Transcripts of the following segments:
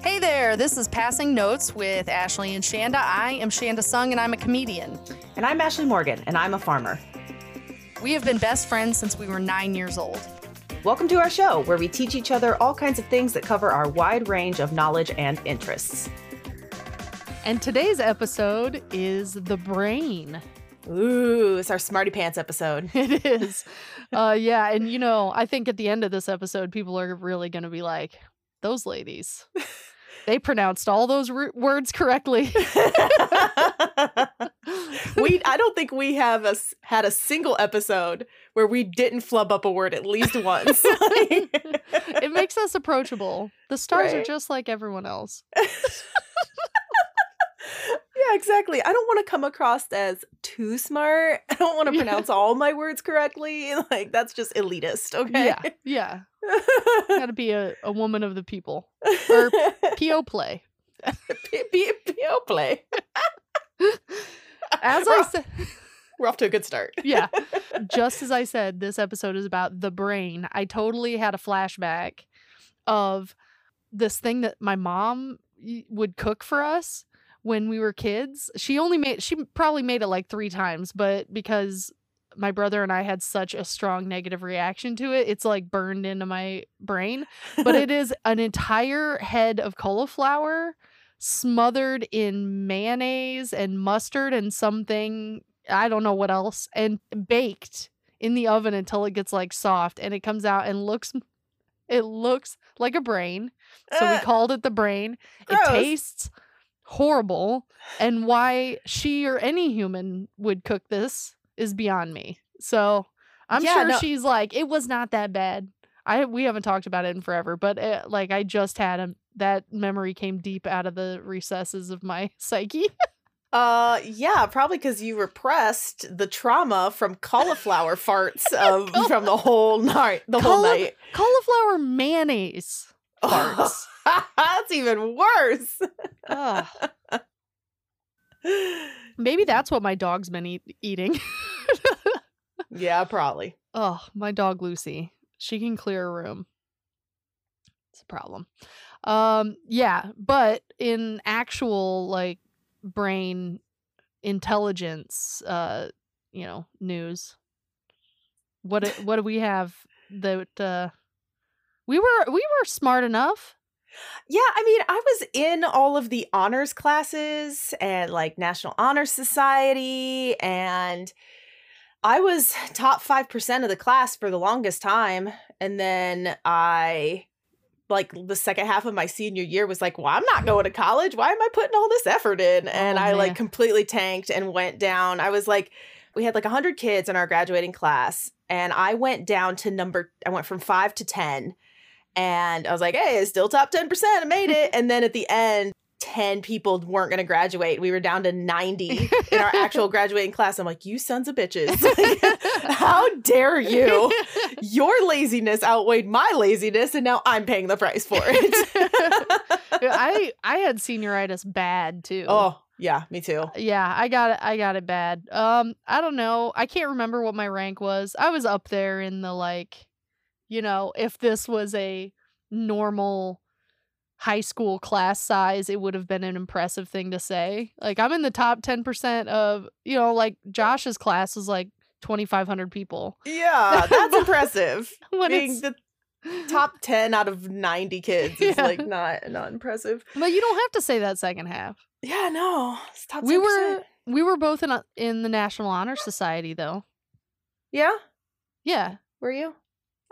Hey there, this is Passing Notes with Ashley and Shanda. I am Shanda Sung and I'm a comedian. And I'm Ashley Morgan, and I'm a farmer. We have been best friends since we were nine years old. Welcome to our show, where we teach each other all kinds of things that cover our wide range of knowledge and interests. And today's episode is the brain. Ooh, it's our Smarty Pants episode. It is. uh, yeah, and you know, I think at the end of this episode, people are really going to be like, those ladies. They pronounced all those r- words correctly. we I don't think we have a, had a single episode where we didn't flub up a word at least once. it makes us approachable. The stars are just like everyone else. Yeah, exactly. I don't want to come across as too smart. I don't want to pronounce all my words correctly. Like that's just elitist, okay? Yeah, yeah. Got to be a, a woman of the people. Or PO play. P- P- PO play. As I said, We're off to a good start. yeah, just as I said, this episode is about the brain. I totally had a flashback of this thing that my mom would cook for us when we were kids. She only made, she probably made it like three times, but because my brother and I had such a strong negative reaction to it, it's like burned into my brain. But it is an entire head of cauliflower smothered in mayonnaise and mustard and something I don't know what else and baked in the oven until it gets like soft and it comes out and looks it looks like a brain. So we Uh, called it the brain. gross. It tastes horrible and why she or any human would cook this is beyond me. So I'm Yeah, sure no- she's like it was not that bad. I we haven't talked about it in forever, but it, like I just had a, that memory came deep out of the recesses of my psyche. Uh, yeah, probably because you repressed the trauma from cauliflower farts um, from the whole night. The whole night. Cauliflower mayonnaise farts. That's even worse. Ugh. Maybe that's what my dog's been eat- eating. yeah, probably. oh, my dog Lucy. She can clear a room. It's a problem. Um, yeah, but in actual like brain intelligence, uh, you know, news. What do- what do we have that uh we were we were smart enough. Yeah, I mean, I was in all of the honors classes and like National Honor Society, and I was top 5% of the class for the longest time. And then I, like, the second half of my senior year was like, well, I'm not going to college. Why am I putting all this effort in? Oh, and Oh, I, like, completely tanked and went down. I was like, we had like 100 kids in our graduating class, and I went down to number, I went from five to 10. And I was like, hey, it's still top 10%. I made it. and then at the end, 10 people weren't going to graduate. We were down to 90 in our actual graduating class. I'm like, you sons of bitches. How dare you? Your laziness outweighed my laziness, and now I'm paying the price for it. I I had senioritis bad too. oh, yeah, me too. Yeah, I got it. I got it bad. Um, I don't know. I can't remember what my rank was. I was up there in the like, you know, if this was a normal high school class size, it would have been an impressive thing to say. Like I'm in the top ten percent of, you know, like Josh's class was like twenty five hundred people. Yeah, that's impressive. When Being the top 10 out of 90 kids is like not not impressive. but you don't have to say that second half. Yeah, no. 10%. We were we were both in a, in the National Honor Society though. Yeah? Yeah, Were you?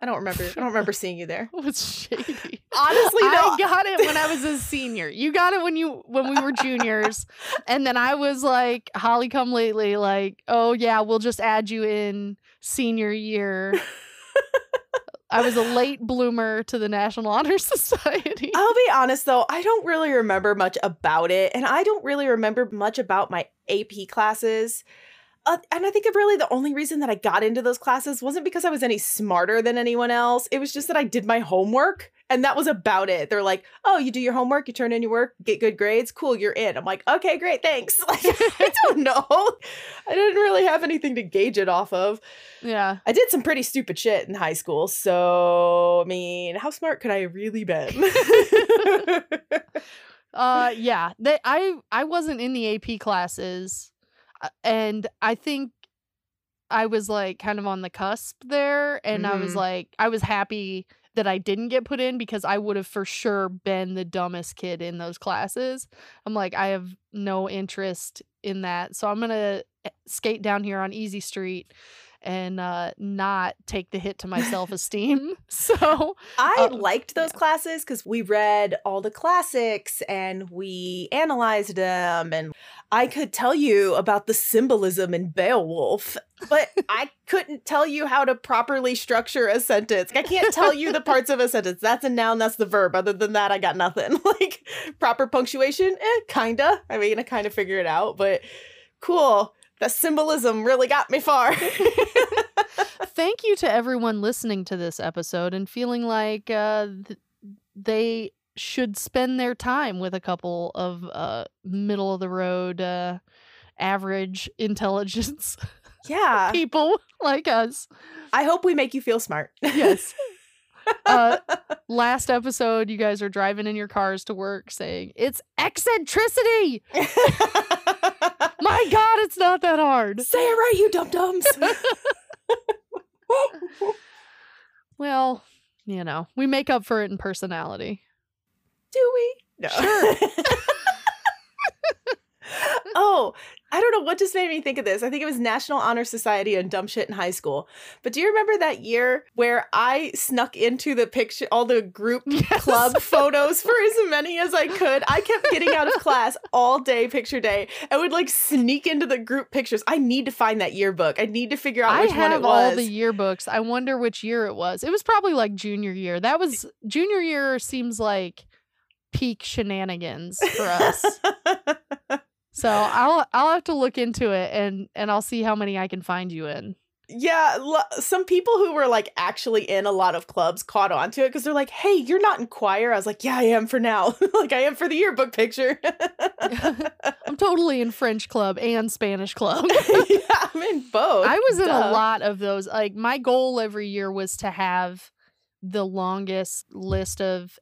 I don't remember. I don't remember seeing you there. it was shady. Honestly, no. I got it when I was a senior. You got it when you when we were juniors, and then I was like, "Holly, come lately." Like, oh yeah, we'll just add you in senior year. I was a late bloomer to the National Honor Society. I'll be honest though, I don't really remember much about it, and I don't really remember much about my AP classes. Uh, and I think really the only reason that I got into those classes wasn't because I was any smarter than anyone else. It was just that I did my homework, and that was about it. They're like, "Oh, you do your homework, you turn in your work, get good grades, cool, you're in." I'm like, "Okay, great, thanks." Like, I don't know. I didn't really have anything to gauge it off of. yeah. I did some pretty stupid shit in high school, so I mean, how smart could I have really been? uh yeah they, i i wasn't in the ap classes and i think i was like kind of on the cusp there and i was Mhm. like i was happy that i didn't get put in because i would have for sure been the dumbest kid in those classes i'm like i have no interest in that so i'm gonna eh, skate down here on easy street and uh not take the hit to my self-esteem so I Uh, liked those classes because we read all the classics and we analyzed them, and I could tell you about the symbolism in Beowulf, but I couldn't tell you how to properly structure a sentence. I can't tell you the parts of a sentence. That's a noun, that's the verb. Other than that, I got nothing. like proper punctuation, eh, kinda. I mean, I kind of figure it out, but cool. That symbolism really got me far. thank you to everyone listening to this episode and feeling like uh, th- they should spend their time with a couple of uh, middle of the road, uh, average intelligence yeah. people like us. I hope we make you feel smart. Yes. Uh, last episode, you guys are driving in your cars to work saying, It's eccentricity! My God, it's not that hard. Say it right, you dum dums. Well, you know, we make up for it in personality. Do we? No. Sure. oh, I don't know what just made me think of this. I think it was National Honor Society and dumb shit in high school. But do you remember that year where I snuck into the picture, all the group Yes. club photos for as many as I could? I kept getting out of class all day, picture day. I would like sneak into the group pictures. I need to find that yearbook. I need to figure out I which one it have was. all the yearbooks. I wonder which year it was. It was probably like junior year. That was junior year seems like peak shenanigans for us. so I'll I'll have to look into it and and I'll see how many I can find you in. Yeah, lo- some people who were like actually in a lot of clubs caught on to it because they're like, "Hey, you're not in choir." I was like, "Yeah, I am for now. like, I am for the yearbook picture." I'm totally in French club and Spanish club. yeah, I'm in both. I was in a lot of those. Like my goal every year was to have the longest list of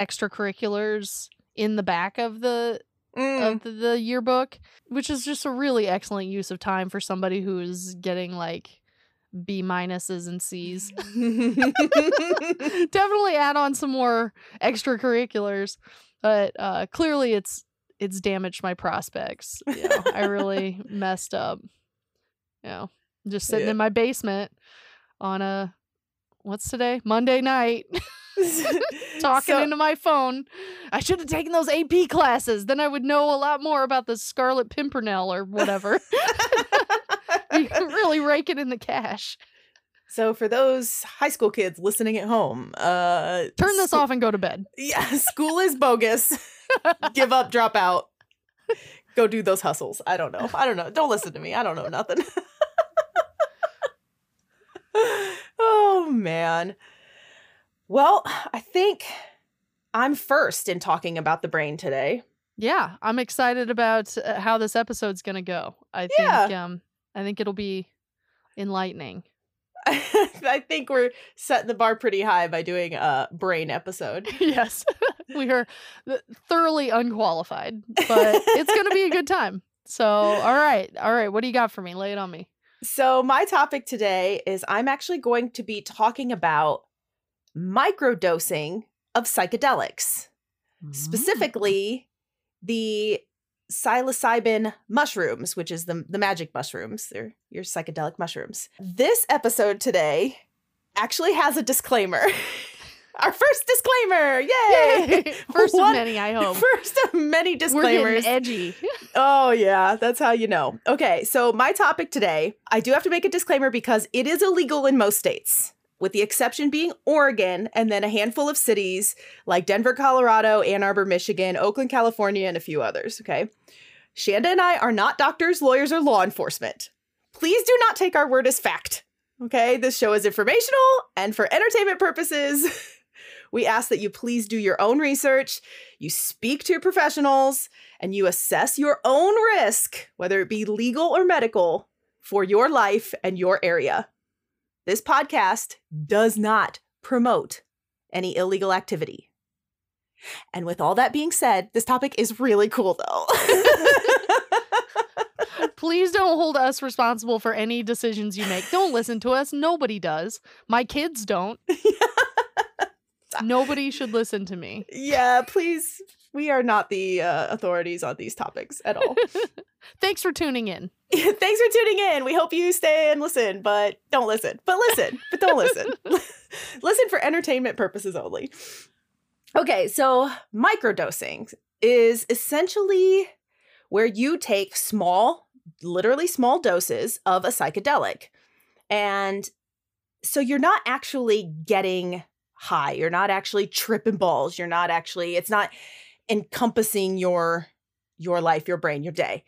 extracurriculars in the back of the Mm. of the, the yearbook, which is just a really excellent use of time for somebody who is getting like B minuses and C's. Definitely add on some more extracurriculars, but uh, clearly it's it's damaged my prospects. You know, I really messed up. You know, just sitting Yeah. in my basement on a what's today Monday night talking So- into my phone. I should have taken those AP classes. Then I would know a lot more about the Scarlet Pimpernel or whatever. Really raking in the cash. so for those high school kids listening at home, uh, Turn this scho- off and go to bed. Yeah, school is bogus. Give up, drop out. Go do those hustles. I don't know. I don't know. Don't listen to me. I don't know nothing. oh man. Well, I think I'm first in talking about the brain today. Yeah, I'm excited about uh, how this episode's gonna go. I Yeah. think um, I think it'll be enlightening. I think we're setting the bar pretty high by doing a brain episode. yes, we are thoroughly unqualified, but it's gonna be a good time. So, all right, all right, what do you got for me? Lay it on me. So, my topic today is I'm actually going to be talking about microdosing of psychedelics, Mm. specifically the psilocybin mushrooms, which is the, the magic mushrooms. They're your psychedelic mushrooms. This episode today actually has a disclaimer. Our first disclaimer. Yay! Yay! First One- of many, I hope. First of many disclaimers. We're edgy. Oh, yeah, that's how you know. Okay, so my topic today, I do have to make a disclaimer because it is illegal in most states, with the exception being Oregon and then a handful of cities like Denver, Colorado, Ann Arbor, Michigan, Oakland, California, and a few others. Okay. Shanda and I are not doctors, lawyers, or law enforcement. Please do not take our word as fact. Okay, this show is informational and for entertainment purposes. We ask that you please do your own research, you speak to your professionals, and you assess your own risk, whether it be legal or medical, for your life and your area. This podcast does not promote any illegal activity. And with all that being said, this topic is really cool though. Please don't hold us responsible for any decisions you make. Don't listen to us. Nobody does. My kids don't. Nobody should listen to me. yeah, please. We are not the uh, authorities on these topics at all. Thanks for tuning in. Thanks for tuning in. We hope you stay and listen, but don't listen. But listen, but don't listen. listen for entertainment purposes only. Okay, so microdosing is essentially where you take small, literally small doses of a psychedelic. And so you're not actually getting high. You're not actually tripping balls. You're not actually it's not encompassing your your life, your brain, your day.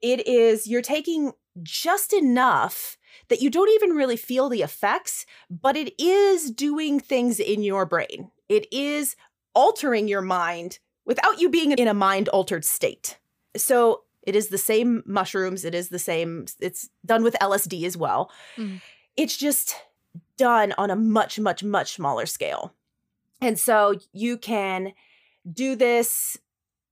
It is you're taking just enough that you don't even really feel the effects, but it is doing things in your brain. It is altering your mind without you being in a mind altered state. So it is the same mushrooms, it is the same, it's done with LSD as well. Mm. It's just done on a much, much, much smaller scale. And so you can do this.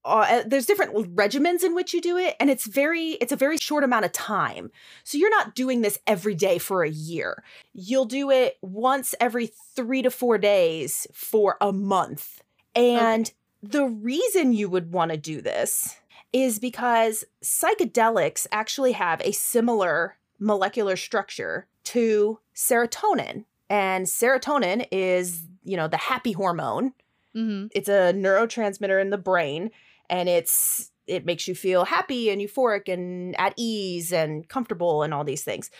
Uh, there's different regimens in which you do it, and it's very it's a very short amount of time. So you're not doing this every day for a year. You'll do it once every three to four days for a month. And okay. the reason you would want to do this is because psychedelics actually have a similar molecular structure to serotonin. And serotonin is, you know, the happy hormone. Mm-hmm. It's a neurotransmitter in the brain and it's it makes you feel happy and euphoric and at ease and comfortable and all these things.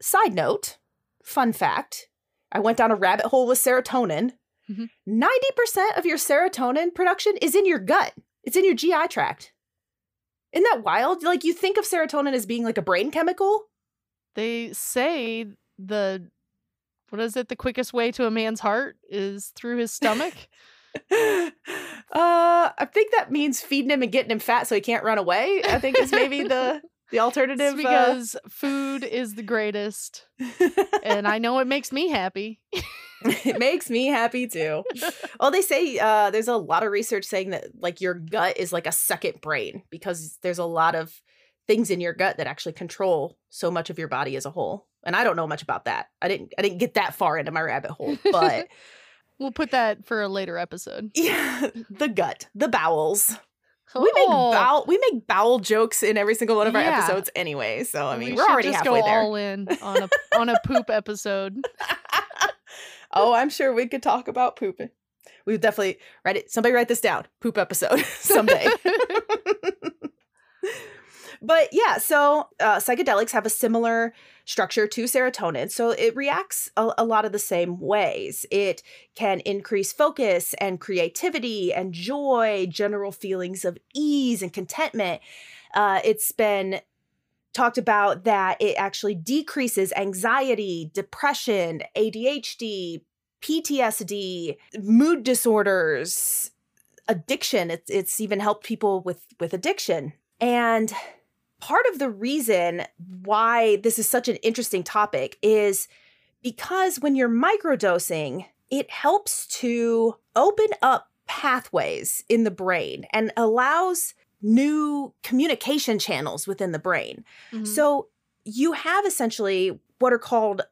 Side note, fun fact, I went down a rabbit hole with serotonin. Mm-hmm. 90% of your serotonin production is in your gut. It's in your GI tract. Isn't that wild? Like you think of serotonin as being like a brain chemical, they say the what is it? The quickest way to a man's heart is through his stomach. uh, I think that means feeding him and getting him fat so he can't run away. I think is maybe the the alternative. It's because uh... food is the greatest, and I know it makes me happy. it makes me happy too. Well, they say uh, there's a lot of research saying that like your gut is like a second brain because there's a lot of things in your gut that actually control so much of your body as a whole. And I don't know much about that. I didn't I didn't get that far into my rabbit hole, but we'll put that for a later episode. Yeah, the gut, the bowels. Oh. We make oh. bowel we make bowel jokes in every single one of our yeah. episodes anyway. So I mean, we are already just halfway go there. all in on a on a poop episode. oh, I'm sure we could talk about pooping. We would definitely write it. Somebody write this down. Poop episode someday. But yeah, so uh, psychedelics have a similar structure to serotonin. So it reacts a, a, lot of the same ways. It can increase focus and creativity and joy, general feelings of ease and contentment. Uh, it's been talked about that it actually decreases anxiety, depression, ADHD, PTSD, mood disorders, addiction. It's it's even helped people with with addiction. And part of the reason why this is such an interesting topic is because when you're microdosing, it helps to open up pathways in the brain and allows new communication channels within the brain. Mm-hmm. So you have essentially what are called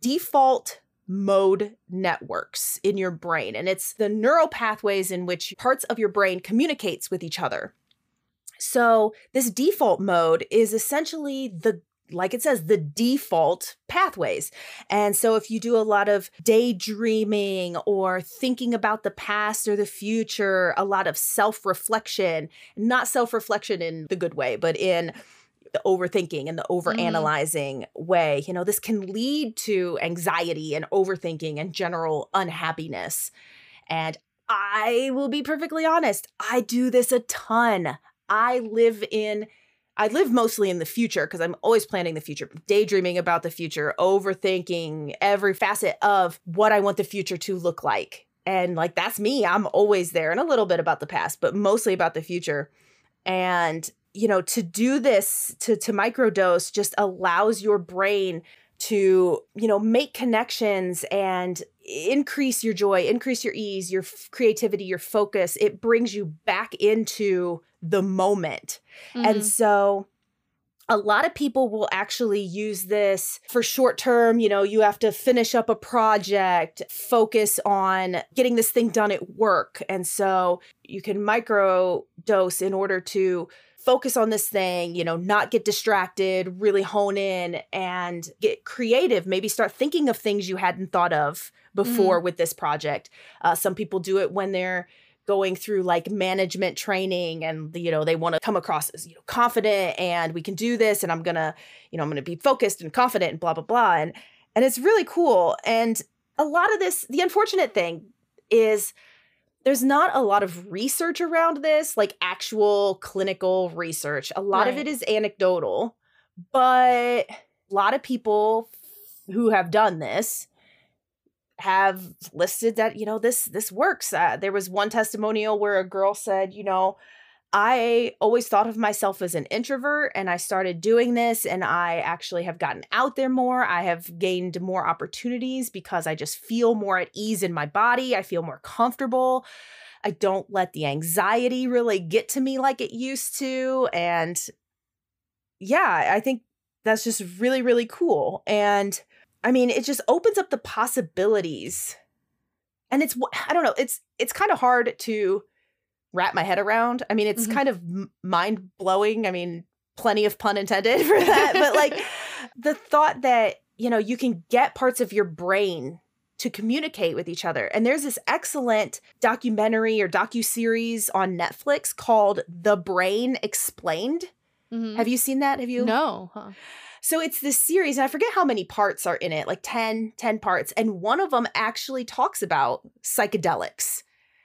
default mode networks in your brain and it's the neural pathways in which parts of your brain communicates with each other so, this default mode is essentially the like it says, the default pathways. And so, if you do a lot of daydreaming or thinking about the past or the future, a lot of self reflection, not self reflection in the good way, but in the overthinking and the over analyzing mm. way, you know, this can lead to anxiety and overthinking and general unhappiness. And I will be perfectly honest, I do this a ton. I live in I live mostly in the future because I'm always planning the future, daydreaming about the future, overthinking every facet of what I want the future to look like. And like that's me. I'm always there and a little bit about the past, but mostly about the future. And you know, to do this to to microdose just allows your brain to, you know, make connections and increase your joy, increase your ease, your f- creativity, your focus. It brings you back into the moment. Mhm. And so a lot of people will actually use this for short term. You know, you have to finish up a project, focus on getting this thing done at work. And so you can micro dose in order to focus on this thing, you know, not get distracted, really hone in and get creative. Maybe start thinking of things you hadn't thought of before with this project. Uh, some people do it when they're going through like management training and you know they want to come across as you know confident and we can do this and i'm gonna you know i'm gonna be focused and confident and blah blah blah and and it's really cool and a lot of this the unfortunate thing is there's not a lot of research around this like actual clinical research. A lot of it is anecdotal but a lot of people who have done this have listed that you know this this works. Uh, there was one testimonial where a girl said you know i always thought of myself as an introvert and i started doing this and i actually have gotten out there more. I have gained more opportunities because i just feel more at ease in my body. I feel more comfortable. I don't let the anxiety really get to me like it used to. And yeah i think that's just really really cool. And I mean, it just opens up the possibilities. And it's I don't know, it's it's kind of hard to wrap my head around. I mean, it's Mhm. kind of mind-blowing. I mean, plenty of pun intended for that, but like the thought that, you know, you can get parts of your brain to communicate with each other. And there's this excellent documentary or docu-series on Netflix called The Brain Explained. Mhm. Have you seen that? Have you No. Huh. So it's this series, and I forget how many parts are in it, like 10, 10 parts. And one of them actually talks about psychedelics.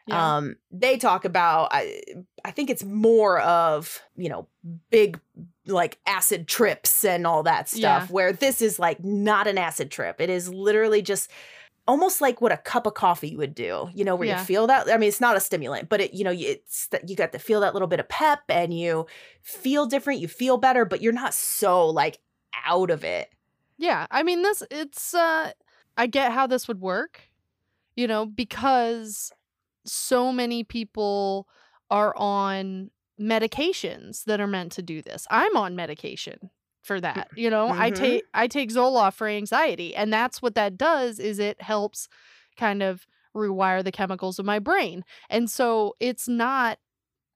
Yeah. Um, they talk about I, I think it's more of, you know, big like acid trips and all that stuff, Yeah. where this is like not an acid trip. It is literally just almost like what a cup of coffee would do, you know, where Yeah. you feel that. I mean, it's not a stimulant, but it, you know, it's that you got to feel that little bit of pep and you feel different, you feel better, but you're not so like out of it. Yeah, I mean this it's uh I get how this would work, you know, because so many people are on medications that are meant to do this. I'm on medication for that. You know, I Mhm. take I take Zoloft for anxiety and that's what that does is it helps kind of rewire the chemicals of my brain. And so it's not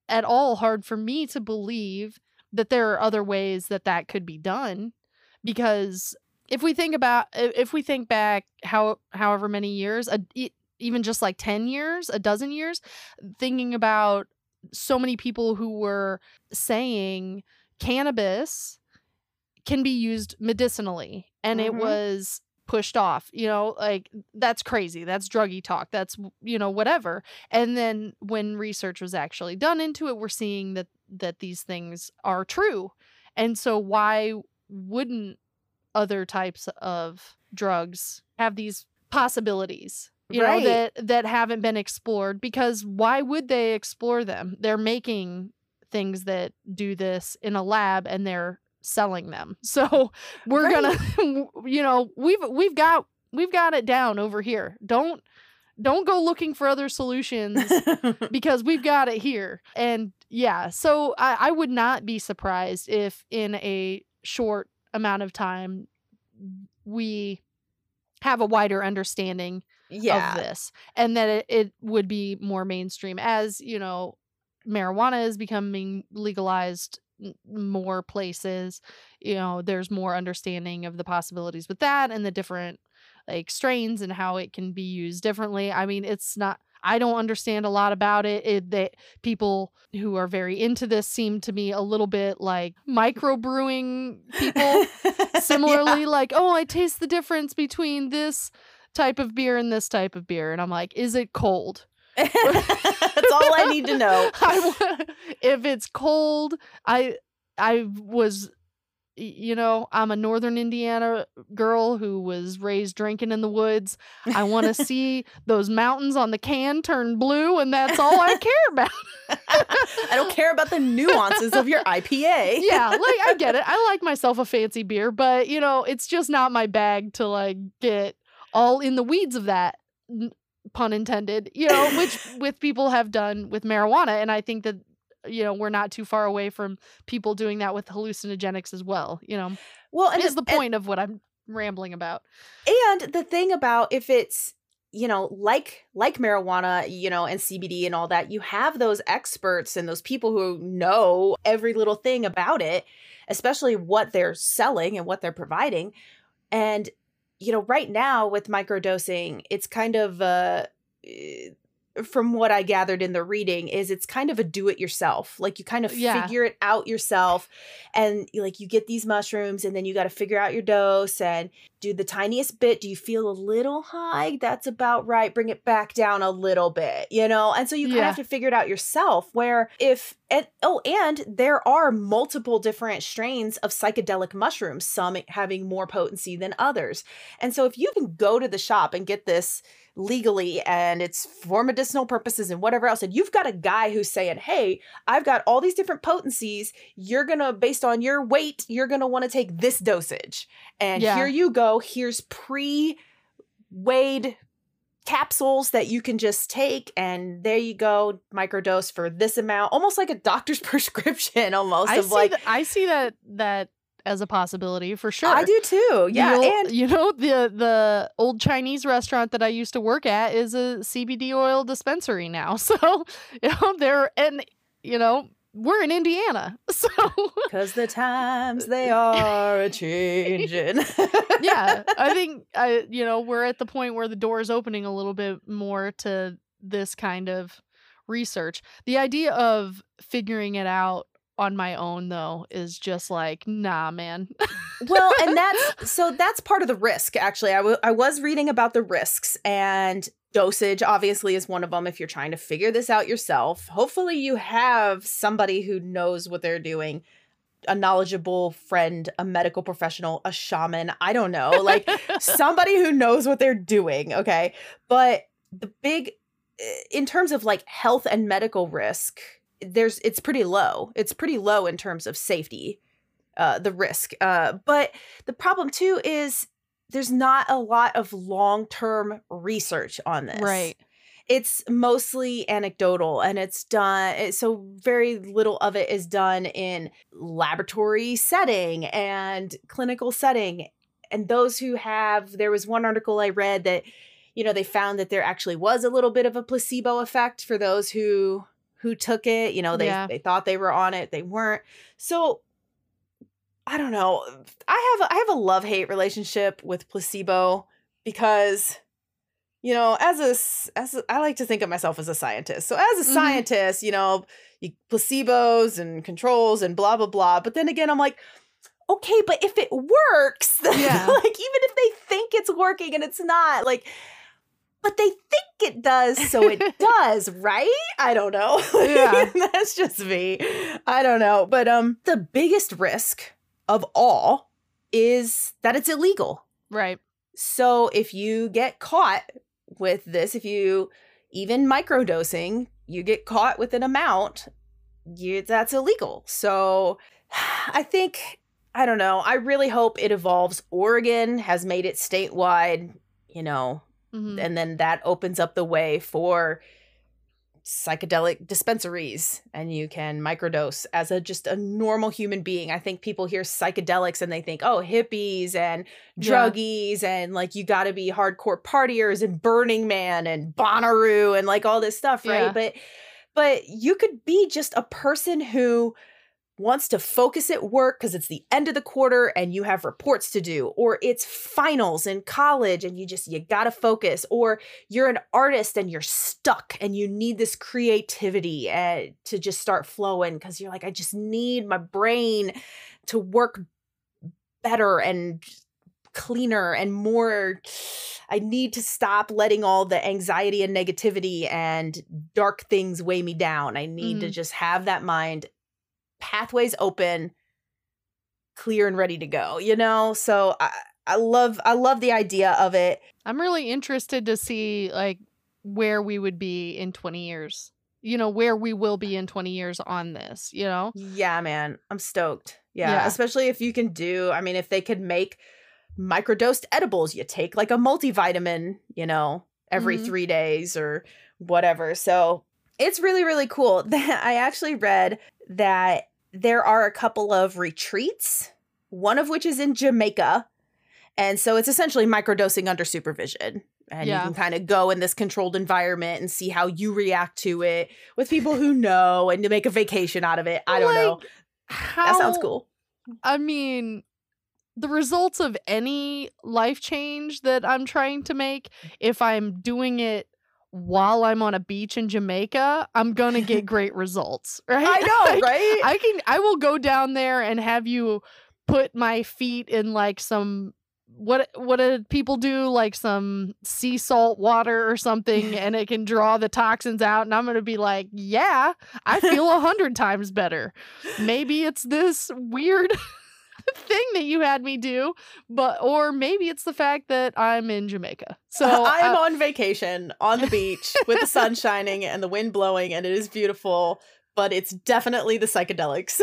at all hard for me to believe that there are other ways that that could be done because if we think about if we think back how however many years a, even just like 10 years a dozen years thinking about so many people who were saying cannabis can be used medicinally and it Mhm. was pushed off you know like that's crazy that's druggy talk that's you know whatever and then when research was actually done into it we're seeing that that these things are true and so why wouldn't other types of drugs have these possibilities you Right. know that that haven't been explored because why would they explore them they're making things that do this in a lab and they're selling them so we're Right. gonna you know we've we've got we've got it down over here don't don't go looking for other solutions because we've got it here. And yeah, so I, I would not be surprised if in a short amount of time we have a wider understanding yeah. of this and that it, it would be more mainstream as, you know, marijuana is becoming legalized more places you know there's more understanding of the possibilities with that and the different like strains and how it can be used differently i mean it's not i don't understand a lot about it it that people who are very into this seem to me a little bit like microbrewing people. Similarly like oh i taste the difference between this type of beer and this type of beer and i'm like is it cold? That's all I need to know. I if it's cold, I I was you know, I'm a northern Indiana girl who was raised drinking in the woods. I want to see those mountains on the can turn blue and that's all I care about. I don't care about the nuances of your IPA. yeah, like I get it. I like myself a fancy beer, but you know, it's just not my bag to like get all in the weeds of that. pun intended, you know, which with people have done with marijuana. And I think that, you know, we're not too far away from people doing that with hallucinogenics as well, you know. Well, and is the and- point of what I'm rambling about. And the thing about if it's you know like like marijuana you know and cbd and all that you have those experts and those people who know every little thing about it especially what they're selling and what they're providing and you know right now with microdosing it's kind of uh eh, from what i gathered in the reading is it's kind of a do it yourself like you kind of Yeah. figure it out yourself and like you get these mushrooms and then you got to figure out your dose and do the tiniest bit. Do you feel a little high? That's about right. Bring it back down a little bit, you know? And so you kind of have to figure it out yourself. Where if, and oh, and there are multiple different strains of psychedelic mushrooms, some having more potency than others. And so if you can go to the shop and get this legally and it's for medicinal purposes and whatever else, and you've got a guy who's saying, hey, I've got all these different potencies. You're going to, based on your weight, you're going to want to take this dosage. And Yeah. here you go. Here's pre weighed capsules that you can just take. And there you go. Microdose for this amount, almost like a doctor's prescription, almost I of see like, th- I see that that as a possibility for sure. I do too. Yeah. The ol- and you know the the old Chinese restaurant that I used to work at is a CBD oil dispensary now. So you know there and you know we're in Indiana, so because the times they are a changing. yeah, I think I you know we're at the point where the door is opening a little bit more to this kind of research. The idea of figuring it out on my own though is just like nah, man. well, and that's so that's part of the risk. Actually, I, w- I was reading about the risks and dosage. Obviously, is one of them. If you're trying to figure this out yourself, hopefully you have somebody who knows what they're doing. A knowledgeable friend, a medical professional, a shaman. I don't know, like somebody who knows what they're doing. Okay, but the big, in terms of like health and medical risk, there's it's pretty low. It's pretty low in terms of safety uh, the risk. Uh, but the problem too is there's not a lot of long term research on this. right. It's mostly anecdotal and it's done, so very little of it is done in laboratory setting and clinical setting. And those who have, there was one article I read that, you know, they found that there actually was a little bit of a placebo effect for those who who took it you know they Yeah. they thought they were on it they weren't so I don't know. I have a, I have a love hate relationship with placebo because you know, as a as a, I like to think of myself as a scientist. So as a Mhm. scientist, you know, you, placebos and controls and blah blah blah. But then again, I'm like, okay, but if it works, Yeah. like even if they think it's working and it's not, like, but they think it does, so it does, right? I don't know. Yeah. That's just me. I don't know. But um the biggest risk of all is that it's illegal. Right. So if you get caught with this, if you even microdosing, you get caught with an amount, you that's illegal. So I think I don't know. I really hope it evolves. Oregon has made it statewide, you know, Mhm. and then that opens up the way for psychedelic dispensaries and you can microdose as a just a normal human being. I think people hear psychedelics and they think, "Oh, hippies and Yeah. druggies and like you got to be hardcore partiers and Burning Man and Bonnaroo and like all this stuff, right?" Yeah. But but you could be just a person who wants to focus at work because it's the end of the quarter and you have reports to do or it's finals in college and you just you got to focus or you're an artist and you're stuck and you need this creativity uh, to just start flowing because you're like I just need my brain to work better and cleaner and more I need to stop letting all the anxiety and negativity and dark things weigh me down. I need to Mhm. just have that mind pathways open, clear and ready to go, you know? So I I love I love the idea of it. I'm really interested to see like where we would be in 20 years. You know, where we will be in 20 years on this, you know? Yeah, man. I'm stoked. Yeah, Yeah. especially if you can do, I mean, if they could make microdosed edibles, you take like a multivitamin, you know, every Mhm. three days or whatever. So it's really, really cool. That I actually read that there are a couple of retreats, one of which is in Jamaica. And so it's essentially microdosing under supervision. And Yeah. you can kind of go in this controlled environment and see how you react to it with people who know and to make a vacation out of it. I don't know. How, That sounds cool. I mean, the results of any life change that I'm trying to make, if I'm doing it while I'm on a beach in Jamaica, I'm gonna get great results, right? I know, Like, right? I can I will go down there and have you put my feet in like some what what do people do like some sea salt water or something and it can draw the toxins out and I'm to be like, "Yeah, I feel a hundred times better." Maybe it's this weird thing that you had me do, but or maybe it's the fact that I'm in Jamaica. So I'm uh, on vacation on the beach with the sun shining and the wind blowing, and it is beautiful. But it's definitely the psychedelics.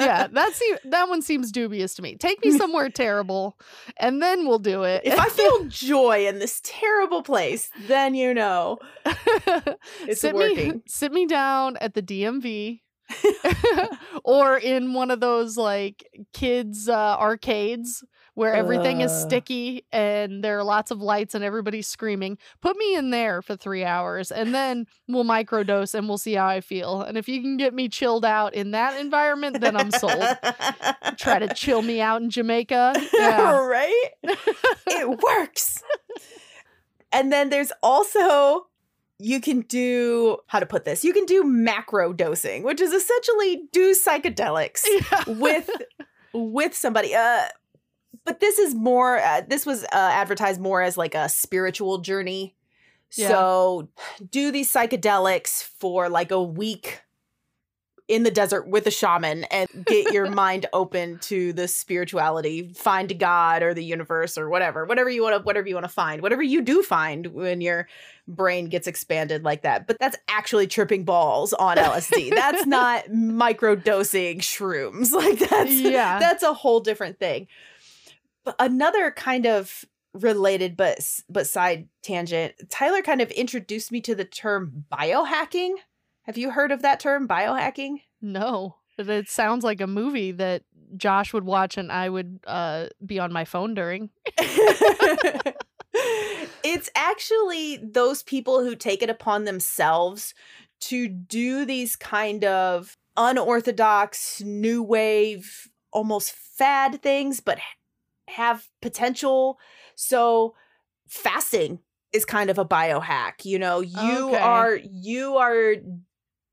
yeah, that seem, that one seems dubious to me. Take me somewhere terrible, and then we'll do it. if I feel joy in this terrible place, then you know it's sit working. Me, sit me down at the DMV. or in one of those like kids uh, arcades where everything is Uh. sticky and there are lots of lights and everybody's screaming. Put me in there for three hours and then we'll microdose and we'll see how I feel. And if you can get me chilled out in that environment, then I'm sold. Try to chill me out in Jamaica. Yeah. right? it works. and then there's also you can do how to put this. You can do macro dosing, which is essentially do psychedelics with with somebody. Uh but this is more uh, this was uh, advertised more as like a spiritual journey. Yeah. So do these psychedelics for like a week in the desert with a shaman and get your mind open to the spirituality. Find god or the universe or whatever whatever you want to whatever you want to find whatever you do find when your brain gets expanded like that. But that's actually tripping balls on lsd that's not microdosing shrooms. Like that's Yeah. that's a whole different thing. But another kind of related but but side tangent tyler kind of introduced me to the term biohacking have you heard of that term biohacking No, it sounds like a movie that Josh would watch and I would uh, be on my phone during. it's actually those people who take it upon themselves to do these kind of unorthodox new wave almost fad things but have potential so fasting is kind of a biohack you know you Okay. are you are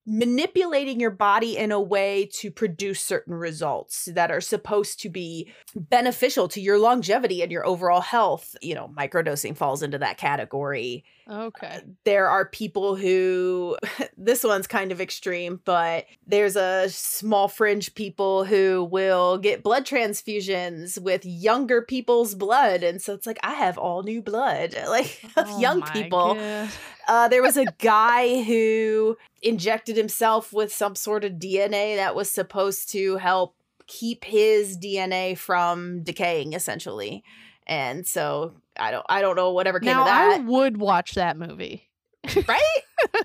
manipulating your body in a way to produce certain results that are supposed to be beneficial to your longevity and your overall health. You know, microdosing falls into that category. Okay. Uh, there are people who, this one's kind of extreme, but there's a small fringe people who will get blood transfusions with younger people's blood. And so it's like, I have all new blood, like of Oh young people. God. Uh, there was a guy who injected himself with some sort of DNA that was supposed to help keep his DNA from decaying, essentially. And so I don't, I don't know whatever came Now of that. I would watch that movie. right?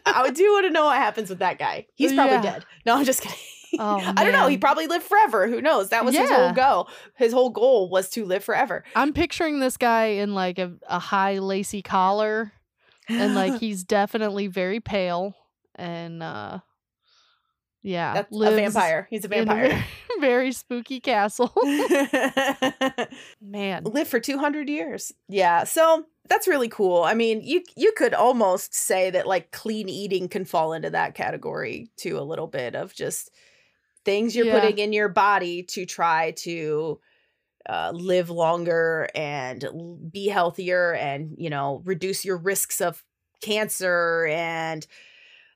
I do want to know what happens with that guy. He's probably Yeah. dead. No, I'm just kidding. Oh, I don't know. He probably lived forever. Who knows? That was his whole goal. His whole goal was to live forever. I'm picturing this guy in like a, a high lacy collar and like he's definitely very pale and uh yeah, that's a vampire. He's a vampire. very, very spooky castle. Man. live for 200 years. Yeah. So that's really cool. I mean, you you could almost say that like clean eating can fall into that category too a little bit of just things you're Yeah. putting in your body to try to uh, live longer and be healthier and you know reduce your risks of cancer and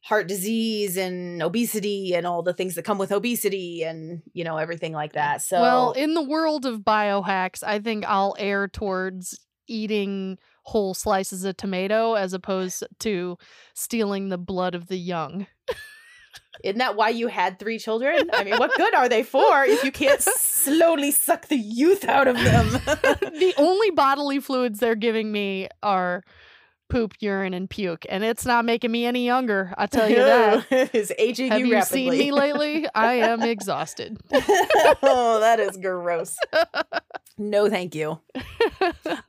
heart disease and obesity and all the things that come with obesity and you know everything like that so Well, in the world of biohacks, I think I'll err towards eating whole slices of tomato as opposed to stealing the blood of the young. Isn't that why you had three children? I mean, what good are they for if you can't slowly suck the youth out of them? the only bodily fluids they're giving me are poop, urine, and puke, and it's not making me any younger. I tell you that. it's aging Have you you seen me lately? I am exhausted. oh, that is gross. no, thank you.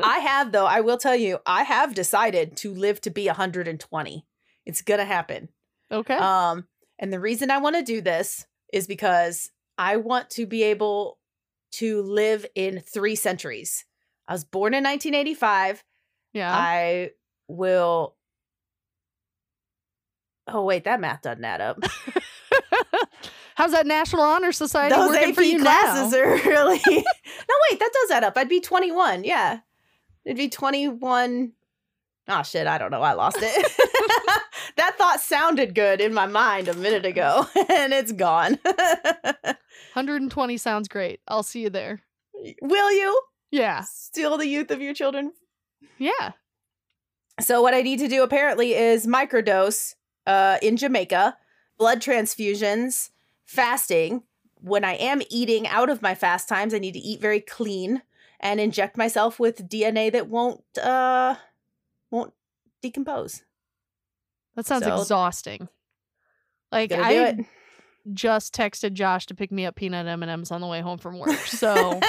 I have though. I will tell you. I have decided to live to be 120. It's gonna happen. okay. Um, and the reason I want to do this is because I want to be able to live in three centuries. I was born in 1985. yeah. I will. Oh wait, that math doesn't add up. How's that National Honor Society Those working AP for you classes now? are really. no, wait, that does add up. I'd be 21. Yeah, it'd be 21. Oh shit, I don't know. I lost it. That sounded good in my mind a minute ago, and it's gone. 120 sounds great. I'll see you there. Will you Yeah. steal the youth of your children? Yeah. So what I need to do apparently is microdose uh, in Jamaica, blood transfusions, fasting. When I am eating out of my fast times, I need to eat very clean and inject myself with DNA that won't uh won't decompose. That sounds So- exhausting. Like I just texted Josh to pick me up peanut M&Ms on the way home from work. So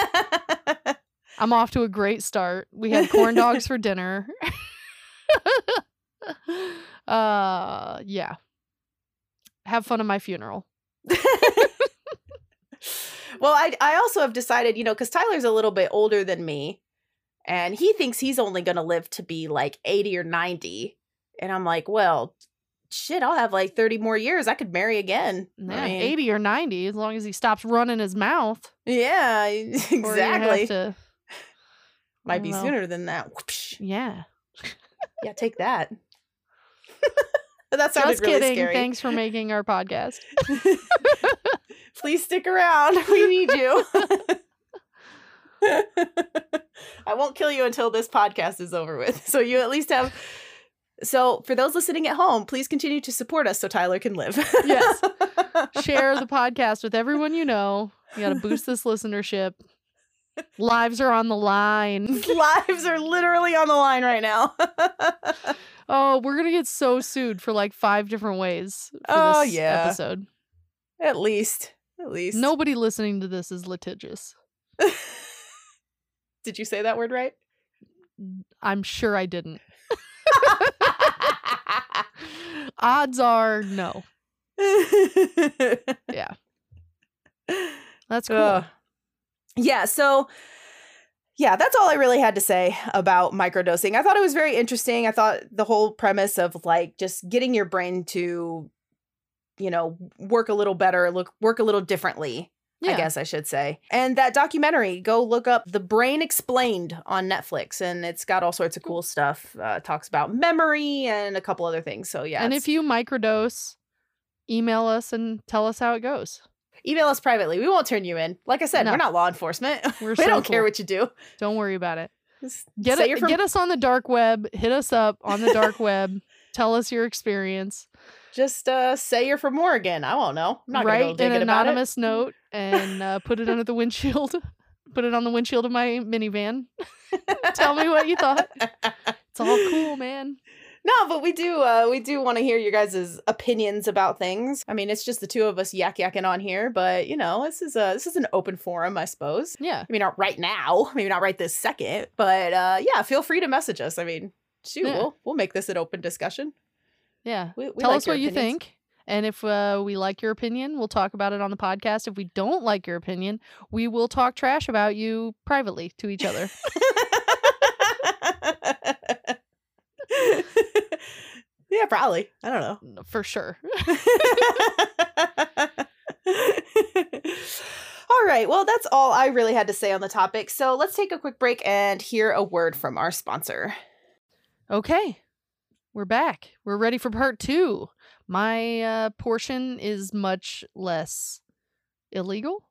I'm off to a great start. We had corn dogs for dinner. uh yeah. Have fun at my funeral. well, I I also have decided, you know, because Tyler's a little bit older than me, and he thinks he's only gonna live to be like 80 or 90. And I'm like, well, shit, I'll have like 30 more years. I could marry again. I mean, 80 or 90 as long as he stops running his mouth. Yeah, Or you have exactly. to- Might be well. sooner than that. Whoopsh. yeah. Yeah, take that. that sounded Just really kidding. scary. Thanks for making our podcast. Please stick around. We need you. I won't kill you until this podcast is over with. So you at least have. So for those listening at home, please continue to support us so Tyler can live. Yes. Share the podcast with everyone you know. You got to boost this listenership. Lives are on the line. Lives are literally on the line right now. Oh, we're going to get so sued for like five different ways for Oh, this yeah. episode. at least. At least. Nobody listening to this is litigious. Did you say that word right? I'm sure I didn't. Odds are no. Yeah. That's cool. Yeah, so yeah, that's all I really had to say about microdosing. I thought it was very interesting. I thought the whole premise of like just getting your brain to you know, work a little better, look work a little differently, yeah. I guess I should say. And that documentary, go look up The Brain Explained on Netflix and it's got all sorts of cool stuff. Uh talks about memory and a couple other things. So yeah. and if you microdose, email us and tell us how it goes. email us privately, we won't turn you in. Like I said, No. we're not law enforcement. We're we so don't care what you do. Don't worry about it. Just Get it, from get us on the dark web. Hit us up on the dark web. Tell us your experience. just uh say you're from Oregon. I won't know. I'm not gonna go an digging about it. anonymous note and uh, put it under the windshield. Put it on the windshield of my minivan. Tell me what you thought. It's all cool, man. No, but we do uh we do want to hear your guys' opinions about things. I mean, it's just the two of us yak yakking on here, but you know, this is a this is an open forum, I suppose. Yeah. I mean, not right now, maybe not right this second, but uh yeah, feel free to message us. I mean, shoot, Yeah. we'll we'll make this an open discussion. Yeah. We, we Tell like us what you think. And if uh, we like your opinion, we'll talk about it on the podcast. If we don't like your opinion, we will talk trash about you privately to each other. yeah, probably. I don't know. For sure. all right. Well, that's all I really had to say on the topic. So let's take a quick break and hear a word from our sponsor. Okay. We're back. We're ready for part two. My uh, portion is much less illegal.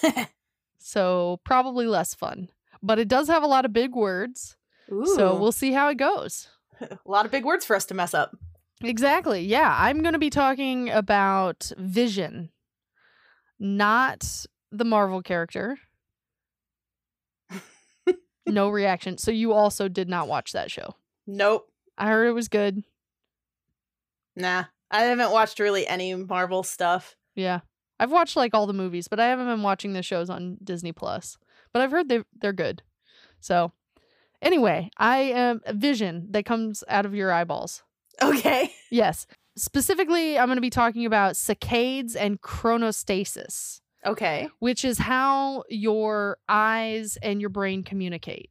so probably less fun. But it does have a lot of big words. So we'll see how it goes. a lot of big words for us to mess up. Exactly. Yeah. I'm going to be talking about Vision, not the Marvel character. no reaction. So you also did not watch that show. Nope. I heard it was good. Nah, I haven't watched really any Marvel stuff. Yeah. I've watched like all the movies, but I haven't been watching the shows on Disney Plus. But I've heard they they're good. So, anyway, I am a vision that comes out of your eyeballs. Okay. Yes. Specifically, I'm going to be talking about saccades and chronostasis, Okay. which is how your eyes and your brain communicate.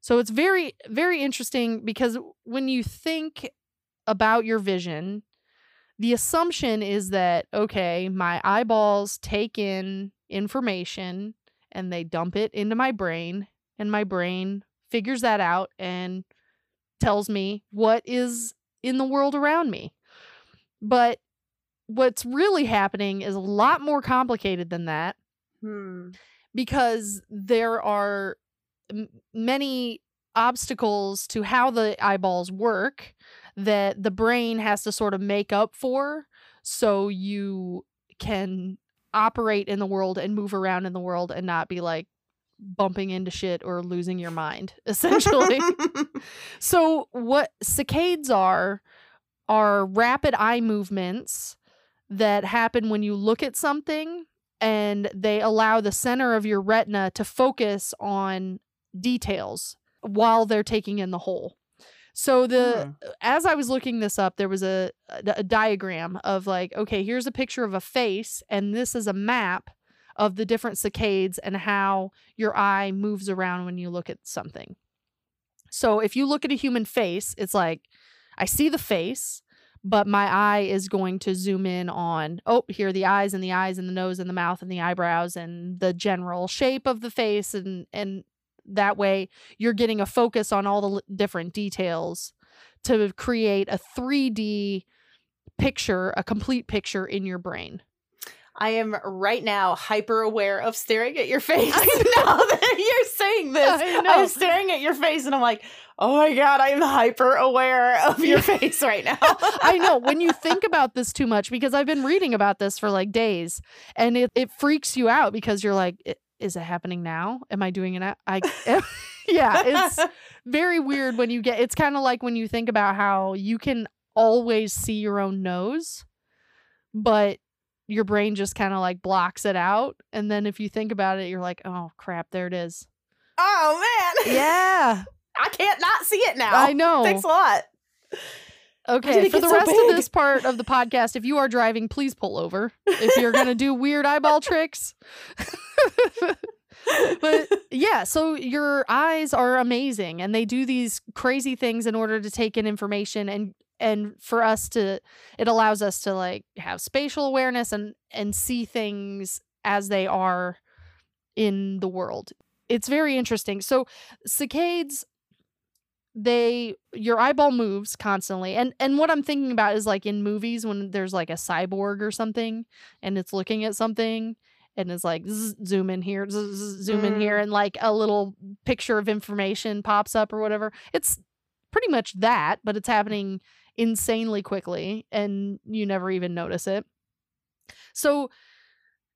So it's very, very interesting because when you think about your vision, the assumption is that, okay, my eyeballs take in information and they dump it into my brain, and my brain figures that out and tells me what is in the world around me. But what's really happening is a lot more complicated than that Hmm. because there are m- many obstacles to how the eyeballs work that the brain has to sort of make up for so you can operate in the world and move around in the world and not be like bumping into shit or losing your mind essentially so what saccades are are rapid eye movements that happen when you look at something and they allow the center of your retina to focus on details while they're taking in the whole. So the hmm. uh, as I was looking this up, there was a, a a diagram of like, okay, here's a picture of a face, and this is a map of the different saccades and how your eye moves around when you look at something. So if you look at a human face, it's like I see the face, but my eye is going to zoom in on oh, here are the eyes and the eyes and the nose and the mouth and the eyebrows and the general shape of the face and and that way you're getting a focus on all the l- different details to create a 3D picture, a complete picture in your brain. I am right now hyper aware of staring at your face. I now that you're saying this, I know. I'm staring at your face and I'm like, oh my God, I am hyper aware of your face right now. I know when you think about this too much because I've been reading about this for like days and it, it freaks you out because you're like, "I- is it happening now? Am I doing it? now? I yeah, it's very weird when you get it's kind of like when you think about how you can always see your own nose, but your brain just kind of like blocks it out. And then if you think about it, you're like, oh crap, there it is. oh man. Yeah, I can't not see it now. I know. Thanks a lot. Okay, for the so rest big? of this part of the podcast, if you are driving, please pull over. If you're gonna do weird eyeball tricks. but yeah, so your eyes are amazing and they do these crazy things in order to take in information and and for us to it allows us to like have spatial awareness and and see things as they are in the world. It's very interesting. So saccades they your eyeball moves constantly and and what i'm thinking about is like in movies when there's like a cyborg or something and it's looking at something and it's like zzz, zoom in here zzz, zzz, zoom in here mm. and like a little picture of information pops up or whatever. It's pretty much that but it's happening insanely quickly and you never even notice it. So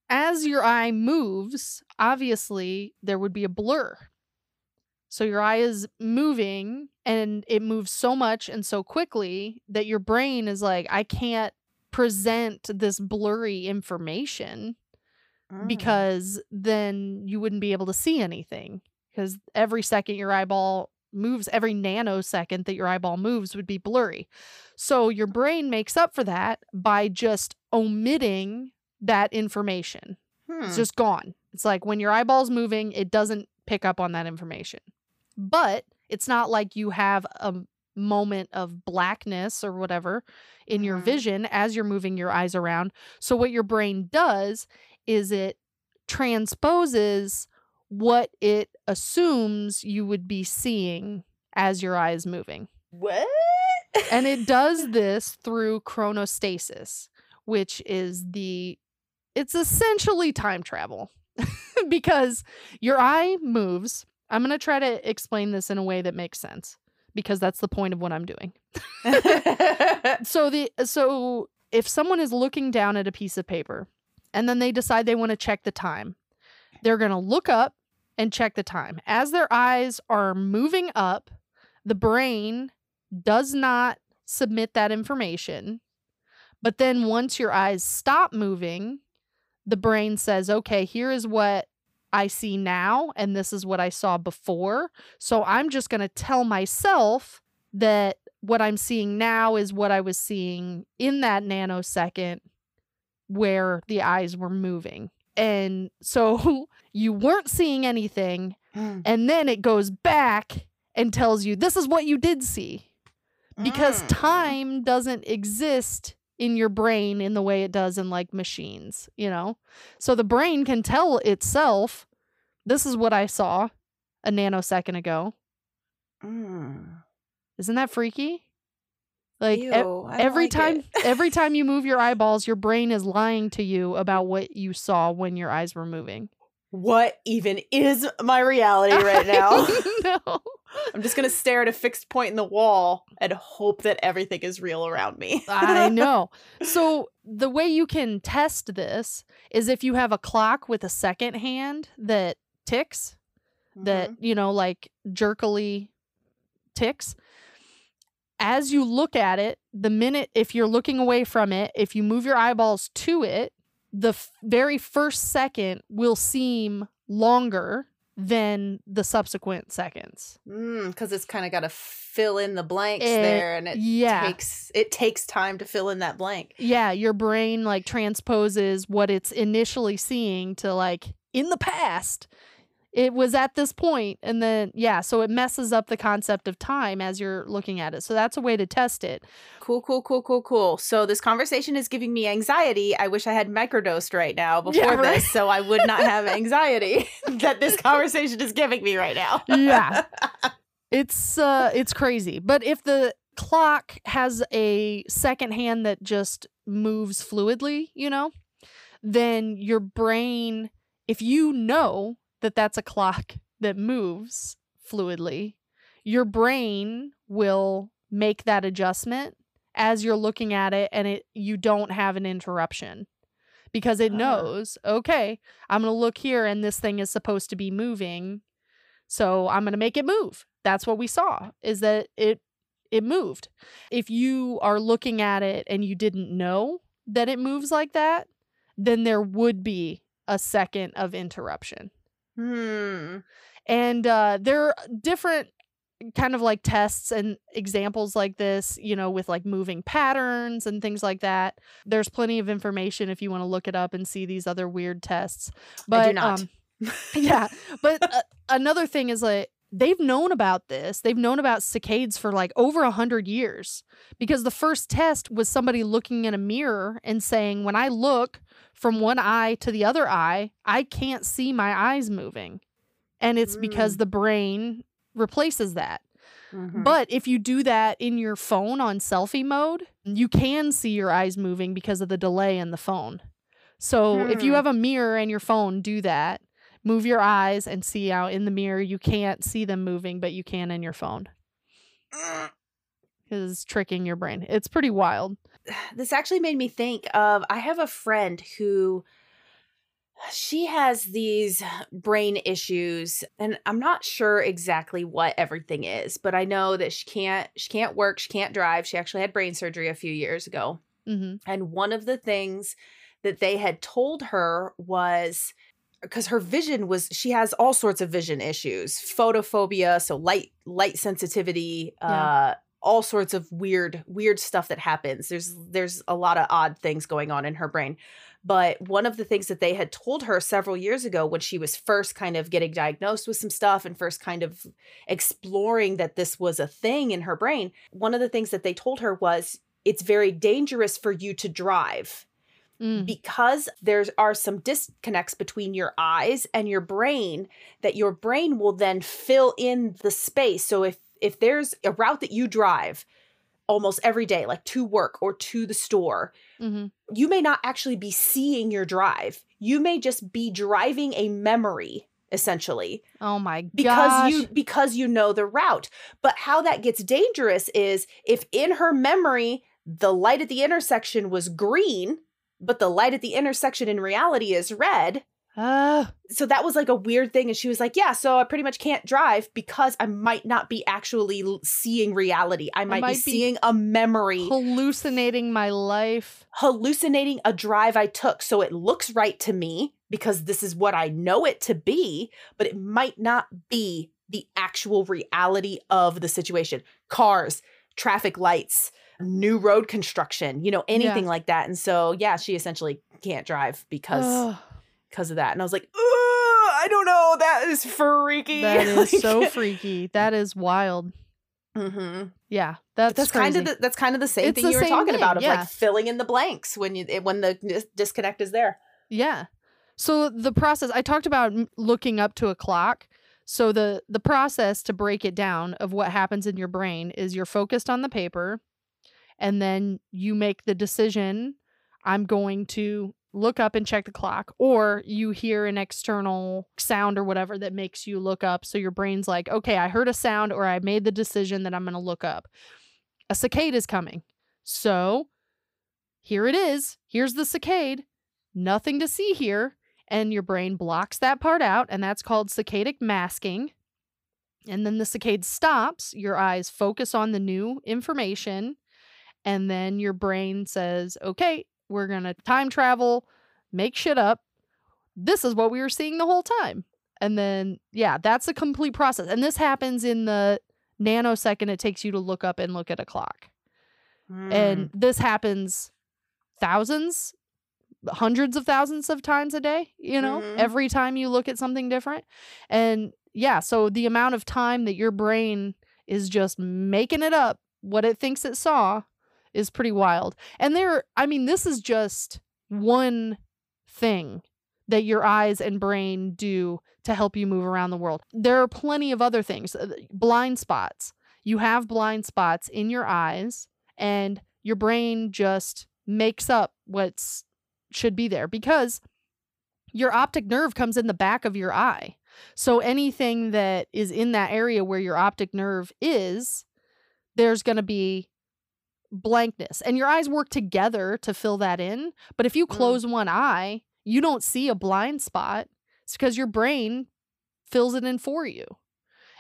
as your eye moves obviously there would be a blur so your eye is moving and it moves so much and so quickly that your brain is like, I can't present this blurry information Mm. because then you wouldn't be able to see anything. Because every second your eyeball moves, every nanosecond that your eyeball moves would be blurry. So your brain makes up for that by just omitting that information. Hmm. It's just gone. It's like when your eyeball's moving, it doesn't pick up on that information. But it's not like you have a moment of blackness or whatever in your Mhm. vision as you're moving your eyes around. So what your brain does is it transposes what it assumes you would be seeing as your eye is moving. what? And it does this through chronostasis, which is the it's essentially time travel because your eye moves. I'm going to try to explain this in a way that makes sense because that's the point of what I'm doing. So the so if someone is looking down at a piece of paper and then they decide they want to check the time, they're going to look up and check the time. As their eyes are moving up, the brain does not submit that information. But then once your eyes stop moving, the brain says, okay, here is what I see now, and this is what I saw before. So I'm just going to tell myself that what I'm seeing now is what I was seeing in that nanosecond where the eyes were moving. And so you weren't seeing anything, and then it goes back and tells you this is what you did see. Because Mm. time doesn't exist in your brain in the way it does in like machines, you know? So the brain can tell itself, this is what I saw a nanosecond ago. Mm. Isn't that freaky? Like e- Ew, don't every like time every time you move your eyeballs, your brain is lying to you about what you saw when your eyes were moving. What even is my reality right now? no. I'm just gonna stare at a fixed point in the wall and hope that everything is real around me. I know. So the way you can test this is if you have a clock with a second hand that ticks, that Mhm. you know, like jerkily ticks. As you look at it, the minute if you're looking away from it, if you move your eyeballs to it, the f- very first second will seem longer than the subsequent seconds. Mm, because it's kind of got to fill in the blanks Eh, there, and it yeah. takes it takes time to fill in that blank. Yeah, your brain like transposes what it's initially seeing to like in the past. It was at this point and then yeah, so it messes up the concept of time as you're looking at it. So that's a way to test it. Cool, cool, cool, cool, cool. So this conversation is giving me anxiety. I wish I had microdosed right now before Yeah, right? this, so I would not have anxiety that this conversation is giving me right now. Yeah. It's uh it's crazy. But if the clock has a second hand that just moves fluidly, you know, then your brain if you know that that's a clock that moves fluidly, your brain will make that adjustment as you're looking at it and it you don't have an interruption because it Ah. knows, okay, I'm going to look here and this thing is supposed to be moving. So I'm going to make it move. That's what we saw is that it it moved. If you are looking at it and you didn't know that it moves like that, then there would be a second of interruption. Hmm. And uh, there are different kind of like tests and examples like this, you know, with like moving patterns and things like that. There's plenty of information if you want to look it up and see these other weird tests. But I do not. um yeah, but uh, another thing is like they've known about this. They've known about saccades for like over a hundred years because the first test was somebody looking in a mirror and saying, "When I look from one eye to the other eye, I can't see my eyes moving," and it's because Mm. the brain replaces that. Mhm. But if you do that in your phone on selfie mode, you can see your eyes moving because of the delay in the phone. So if you Hmm. have a mirror and your phone, do that. Move your eyes and see out in the mirror. You can't see them moving, but you can in your phone. It's tricking your brain. It's pretty wild. this actually made me think of I have a friend who she has these brain issues and I'm not sure exactly what everything is, but I know that she can't she can't work, she can't drive. She actually had brain surgery a few years ago. hmm And one of the things that they had told her was because her vision was she has all sorts of vision issues photophobia so light light sensitivity uh all sorts of weird weird stuff that happens. There's there's a lot of odd things going on in her brain. But one of the things that they had told her several years ago when she was first kind of getting diagnosed with some stuff and first kind of exploring that this was a thing in her brain one of the things that they told her was it's very dangerous for you to drive Mm. because there are some disconnects between your eyes and your brain that your brain will then fill in the space so if if there's a route that you drive almost every day like to work or to the store hmm you may not actually be seeing your drive you may just be driving a memory essentially Oh my god. because you because you know the route but how that gets dangerous is if in her memory the light at the intersection was green but the light at the intersection in reality is red. Uh, so that was like a weird thing and she was like yeah so i pretty much can't drive because i might not be actually l- seeing reality. I might, might be be seeing a memory. hallucinating my life. hallucinating a drive i took. So it looks right to me because this is what i know it to be but it might not be the actual reality of the situation. Cars traffic lights new road construction you know anything like that and so yeah she essentially can't drive because because of that. And I was like, "Ugh, I don't know. That is freaky. that is so freaky. That is wild. Mm-hmm. Yeah, that's That's kind of the that's kind of the same It's thing the you were talking thing, about of yeah. like filling in the blanks when you when the disconnect is there. Yeah. So the process I talked about looking up to a clock. So the the process to break it down of what happens in your brain is you're focused on the paper and then you make the decision I'm going to look up and check the clock or you hear an external sound or whatever that makes you look up so your brain's like okay I heard a sound or I made the decision that I'm going to look up. A saccade is coming. So here it is. Here's the saccade. Nothing to see here and your brain blocks that part out, and that's called saccadic masking. And then the saccade stops, your eyes focus on the new information, and then your brain says, okay, we're going to time travel, make shit up. This is what we were seeing the whole time. And then, yeah, that's a complete process. And this happens in the nanosecond it takes you to look up and look at a clock. And this happens thousands, hundreds of thousands of times a day, you know, Mhm. every time you look at something different. And yeah, so the amount of time that your brain is just making it up, what it thinks it saw, is pretty wild. And there, I mean, this is just one thing that your eyes and brain do to help you move around the world. There are plenty of other things. Uh, Blind spots. You have blind spots in your eyes and your brain just makes up what's should be there because your optic nerve comes in the back of your eye. So anything that is in that area where your optic nerve is, there's going to be blankness. And your eyes work together to fill that in. But if you Mm. close one eye, you don't see a blind spot. It's because your brain fills it in for you.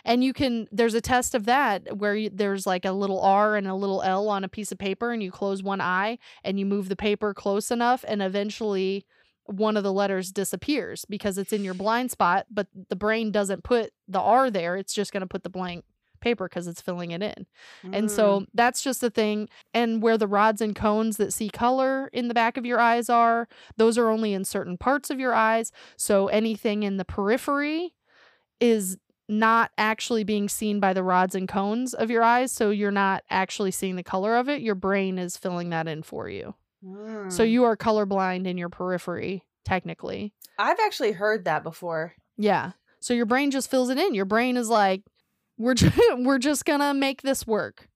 And you can, there's a test of that where you, there's like a little R and a little L on a piece of paper, and you close one eye and you move the paper close enough, and eventually one of the letters disappears because it's in your blind spot, but the brain doesn't put the R there. It's just going to put the blank paper because it's filling it in. And Mm. so that's just the thing. And where the rods and cones that see color in the back of your eyes are, those are only in certain parts of your eyes. So anything in the periphery is not actually being seen by the rods and cones of your eyes. So you're not actually seeing the color of it. Your brain is filling that in for you. So Mm. you are colorblind in your periphery, technically. I've actually heard that before. Yeah. So your brain just fills it in. Your brain is like, we're we're just gonna make this work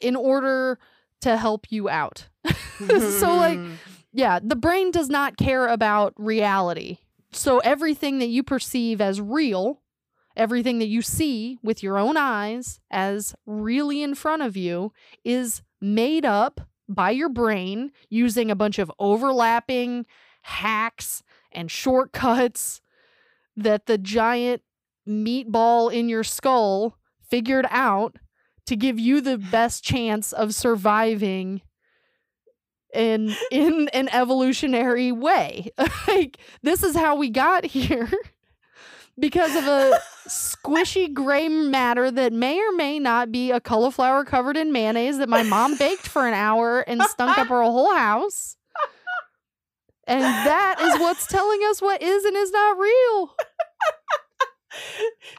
in order to help you out. so like, yeah, the brain does not care about reality. So everything that you perceive as real, everything that you see with your own eyes as really in front of you is made up by your brain using a bunch of overlapping hacks and shortcuts that the giant meatball in your skull figured out to give you the best chance of surviving in in an evolutionary way. like this is how we got here because of a squishy gray matter that may or may not be a cauliflower covered in mayonnaise that my mom baked for an hour and stunk up her whole house. And that is what's telling us what is and is not real.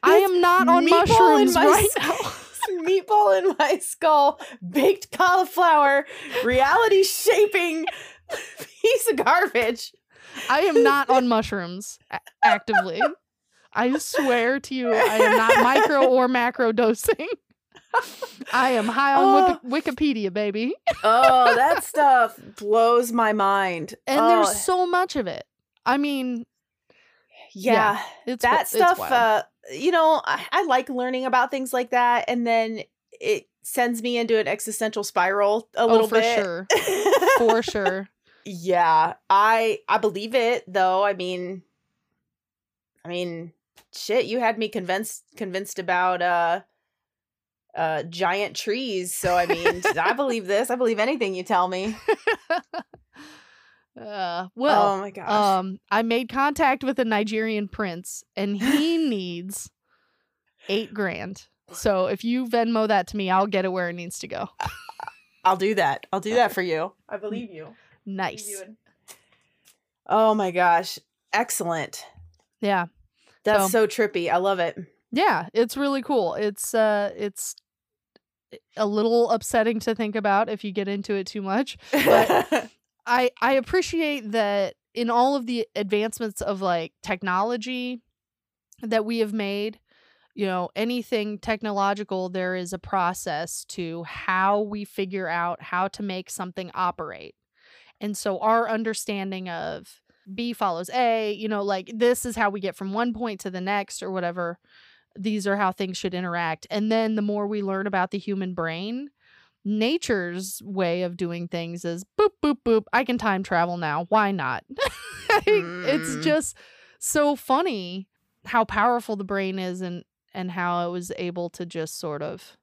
I am not on mushrooms my right now. meatball in my skull, baked cauliflower, reality shaping piece of garbage. I am not on mushrooms a- actively. I swear to you, I am not micro or macro dosing. I am high on Wiki- oh. Wikipedia, baby. Oh, that stuff blows my mind. And Oh, there's so much of it. I mean, yeah, it's that stuff. Uh, you know, I, I like learning about things like that, and then it sends me into an existential spiral a oh, little for bit. sure, for sure. Yeah, I I believe it though. I mean, I mean, shit, you had me convinced convinced about uh uh giant trees. So I mean, I believe this. I believe anything you tell me. uh, well, oh my gosh. um, I made contact with a Nigerian prince, and he needs eight grand. So if you Venmo that to me, I'll get it where it needs to go. I'll do that. I'll do that for you. I believe you. Nice. Oh my gosh. Excellent. Yeah. That's so, trippy. I love it. Yeah, it's really cool. It's uh it's a little upsetting to think about if you get into it too much. But I I appreciate that in all of the advancements of like technology that we have made, you know, anything technological, there is a process to how we figure out how to make something operate. And so our understanding of B follows A, you know, like this is how we get from one point to the next or whatever. These are how things should interact. And then the more we learn about the human brain, nature's way of doing things is boop, boop, boop. I can time travel now. Why not? Mm. It's just so funny how powerful the brain is and and how it was able to just sort of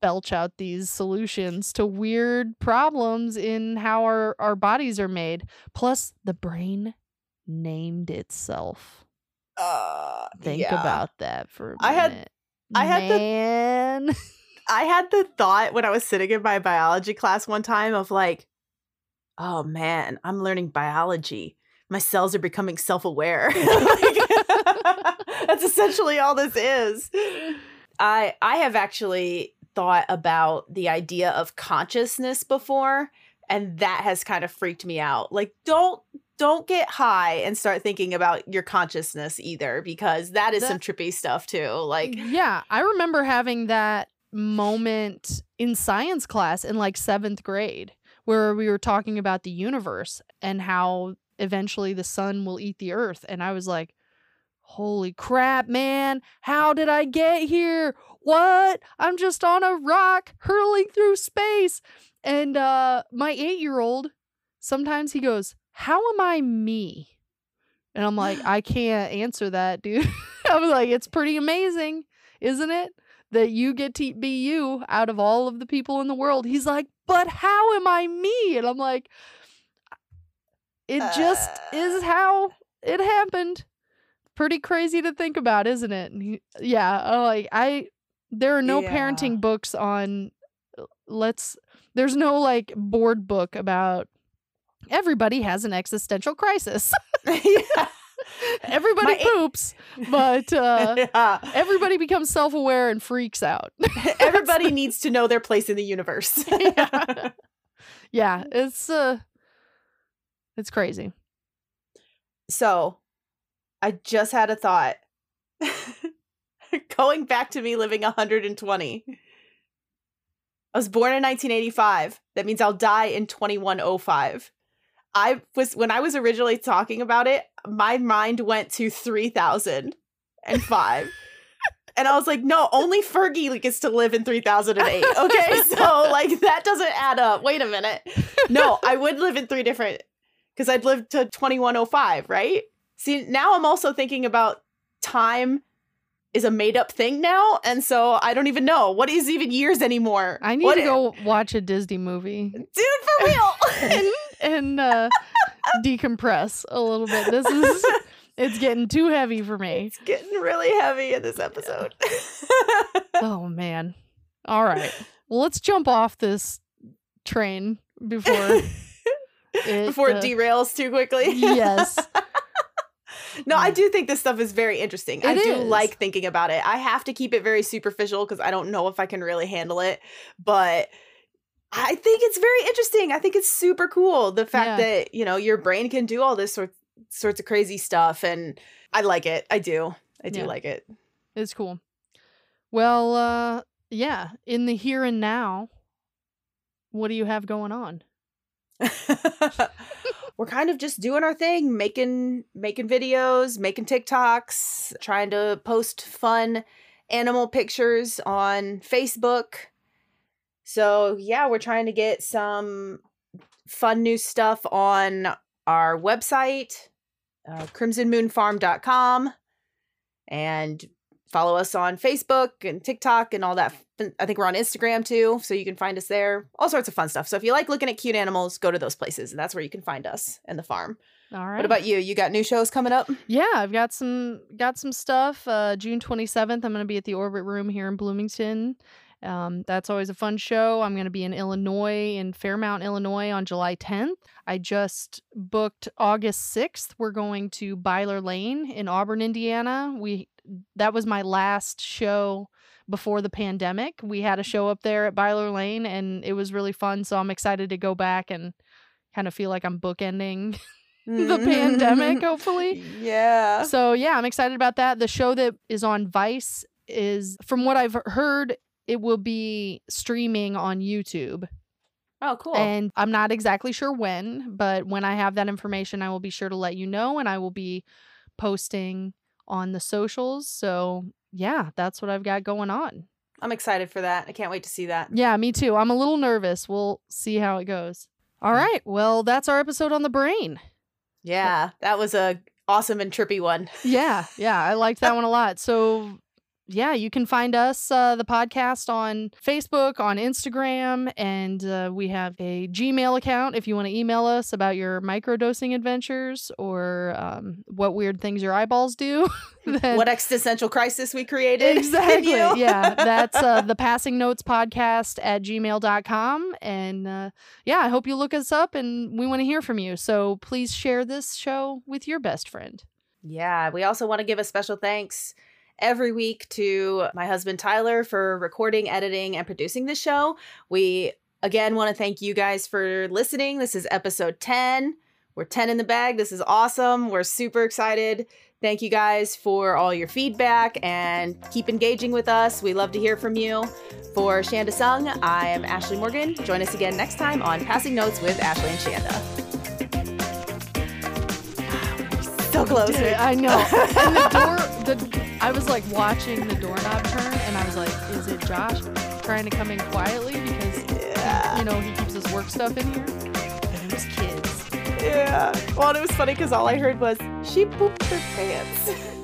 belch out these solutions to weird problems in how our, our bodies are made. Plus, the brain named itself. uh, Think yeah. about that for a minute. I had- I had the- Man. I had the thought when I was sitting in my biology class one time of like, oh man, I'm learning biology. My cells are becoming self aware. that's essentially all this is. I I have actually thought about the idea of consciousness before and that has kind of freaked me out. Like don't don't get high and start thinking about your consciousness either because that is some trippy stuff too. Like yeah, I remember having that moment in science class in like seventh grade where we were talking about the universe and how eventually the sun will eat the earth. And I was like, holy crap, man, how did I get here? What? I'm just on a rock hurling through space. And uh my eight year old, sometimes he goes, How am I me? And I'm like, I can't answer that, dude. I was like, it's pretty amazing, isn't it? That you get to be you out of all of the people in the world. He's like, but how am I me? And I'm like, it just is Uh. how it happened. Pretty crazy to think about, isn't it? And he, yeah, oh, like I, there are no Yeah. parenting books on. uh, Let's. There's no like board book about. Everybody has an existential crisis. yeah. Everybody My a- poops, but uh, yeah. everybody becomes self-aware and freaks out. Everybody needs to know their place in the universe. yeah. yeah, it's uh it's crazy. so, I just had a thought. Going back to me living 120. I was born in 1985. That means I'll die in 2105. I was when I was originally talking about it, my mind went to 3005. and I was like, no, only Fergie gets to live in 3008. Okay? so like that doesn't add up. Wait a minute. No, I would live in three different cuz I'd live to 2105, right? See, now I'm also thinking about time is a made up thing now, and so I don't even know what is even years anymore. I need What to go watch a Disney movie dude, for real. and uh decompress a little bit. This is it's getting too heavy for me. it's getting really heavy in this episode. Oh man. All right. Well, let's jump off this train before it, Before uh, it derails too quickly. Yes. No, I do think this stuff is very interesting. I do is. like thinking about it. I have to keep it very superficial because I don't know if I can really handle it. But I think it's very interesting. I think it's super cool. The fact Yeah. that, you know, your brain can do all this sort sorts of crazy stuff. And I like it. I do. I do Yeah. like it. It's cool. Well, uh yeah, in the here and now, what do you have going on? We're kind of just doing our thing, making making videos, making TikToks, trying to post fun animal pictures on Facebook. So, yeah, we're trying to get some fun new stuff on our website. uh, crimsonmoonfarm.com and follow us on Facebook and TikTok and all that. I think we're on Instagram too, so you can find us there. All sorts of fun stuff. So if you like looking at cute animals, go to those places, and that's where you can find us and the farm. All right. What about you? You got new shows coming up? Yeah, I've got some got some stuff. Uh, June twenty seventh, I'm going to be at the Orbit Room here in Bloomington. Um, that's always a fun show. I'm going to be in Illinois, in Fairmount, Illinois on July 10th. I just booked August 6th. We're going to Byler Lane in Auburn, Indiana. We that was my last show before the pandemic. We had a show up there at Byler Lane and it was really fun. So I'm excited to go back and kind of feel like I'm bookending the pandemic, hopefully. Yeah. So yeah, I'm excited about that. The show that is on Vice is from what I've heard, it will be streaming on YouTube. Oh, cool. And I'm not exactly sure when, but when I have that information, I will be sure to let you know and I will be posting on the socials. So, yeah, that's what I've got going on. I'm excited for that. I can't wait to see that. Yeah, me too. I'm a little nervous. We'll see how it goes. All mm. right. Well, that's our episode on the brain. Yeah, that was a awesome and trippy one. Yeah, yeah, I liked that one a lot. So yeah, you can find us, uh, the podcast, on Facebook, on Instagram, and uh, we have a Gmail account if you want to email us about your microdosing adventures or um, what weird things your eyeballs do. then... What existential crisis we created. Exactly. yeah, that's uh, the Passing Notes Podcast at gmail.com. And uh, yeah, I hope you look us up and we want to hear from you. So please share this show with your best friend. Yeah, we also want to give a special thanks every week to my husband Tyler for recording, editing, and producing the show. We again want to thank you guys for listening. This is episode 10. We're 10 in the bag. This is awesome. We're super excited. Thank you guys for all your feedback and keep engaging with us. We love to hear from you. For Shanda Sung, I am Ashley Morgan. Join us again next time on Passing Notes with Ashley and Shanda. So close. I know. and the door, the I was like watching the doorknob turn, and I was like, "Is it Josh trying to come in quietly because yeah. you know he keeps his work stuff in here?" And it was kids. Yeah. Well, it was funny because all I heard was she pooped her pants.